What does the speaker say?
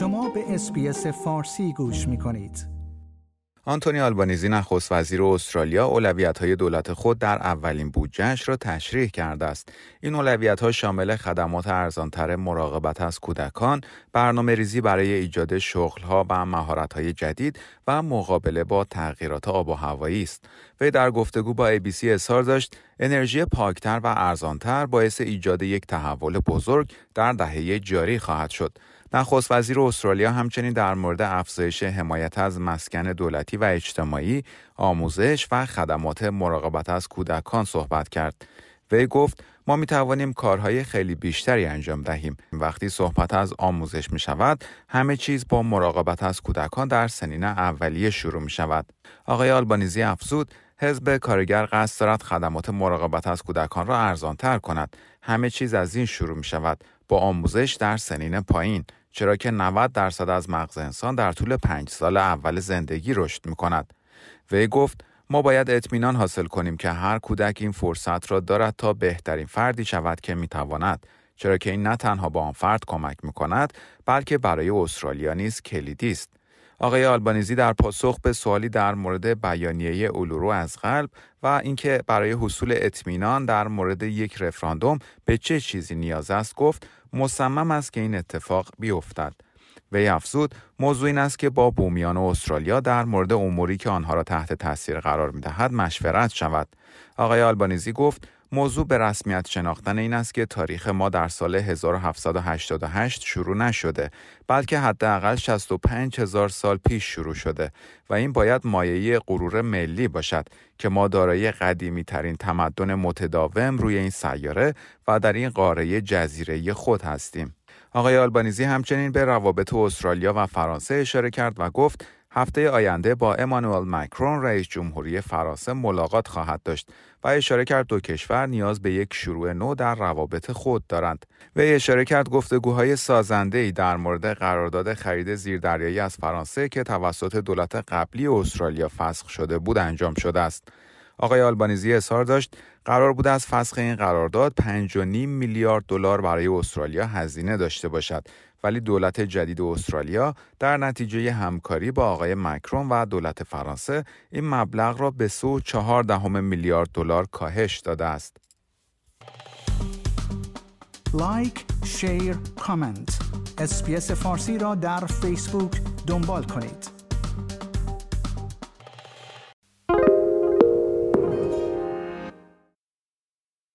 شما به SBS فارسی گوش می کنید. آنتونی آلبانیزی نخست وزیر استرالیا اولویت های دولت خود در اولین بودجهش را تشریح کرده است. این اولویت ها شامل خدمات ارزانتر مراقبت از کودکان، برنامه ریزی برای ایجاد شغل ها و مهارت های جدید و مقابله با تغییرات آب و هوایی است. وی در گفتگو با ABC اظهار داشت انرژی پاکتر و ارزانتر باعث ایجاد یک تحول بزرگ در دهه جاری خواهد شد. نخست وزیر استرالیا همچنین در مورد افزایش حمایت از مسکن دولتی و اجتماعی، آموزش و خدمات مراقبت از کودکان صحبت کرد. وی گفت ما می توانیم کارهای خیلی بیشتری انجام دهیم. وقتی صحبت از آموزش می شود، همه چیز با مراقبت از کودکان در سنین اولیه شروع می شود. آقای آلبانیزی افزود، حزب کارگر قصد دارد خدمات مراقبت از کودکان را ارزانتر کند. همه چیز از این شروع می شود با آموزش در سنین پایین. چرا که 90 درصد از مغز انسان در طول پنج سال اول زندگی رشد می کند. وی گفت ما باید اطمینان حاصل کنیم که هر کودک این فرصت را دارد تا بهترین فردی شود که می تواند. چرا که این نه تنها با آن فرد کمک می کند بلکه برای استرالیا نیز کلیدی است. آقای آلبانیزی در پاسخ به سوالی در مورد بیانیه اولورو از قلب و اینکه برای حصول اطمینان در مورد یک رفراندوم به چه چیزی نیاز است گفت مصمم است که این اتفاق بیفتد. وی افزود موضوع این است که با بومیان استرالیا در مورد اموری که آنها را تحت تاثیر قرار می دهد مشورت شود. آقای آلبانیزی گفت موضوع به رسمیت شناختن این است که تاریخ ما در سال 1788 شروع نشده بلکه حداقل 65 هزار سال پیش شروع شده و این باید مایه غرور ملی باشد که ما دارای قدیمی ترین تمدن متداوم روی این سیاره و در این قاره جزیره خود هستیم. آقای آلبانیزی همچنین به روابط استرالیا و فرانسه اشاره کرد و گفت هفته آینده با امانوئل مکرون رئیس جمهوری فرانسه ملاقات خواهد داشت و اشاره کرد دو کشور نیاز به یک شروع نو در روابط خود دارند. و اشاره کرد گفتگوهای ای در مورد قرارداد خرید زیردریایی از فرانسه که توسط دولت قبلی استرالیا فسخ شده بود انجام شده است. آقای آلبانیزی اظهار داشت قرار بود از فسخ این قرارداد 5.5 میلیارد دلار برای استرالیا هزینه داشته باشد ولی دولت جدید استرالیا در نتیجه همکاری با آقای مکرون و دولت فرانسه این مبلغ را به سو چهار دهم میلیارد دلار کاهش داده است. like، share، comment. SBS فارسی را در فیسبوک دنبال کنید.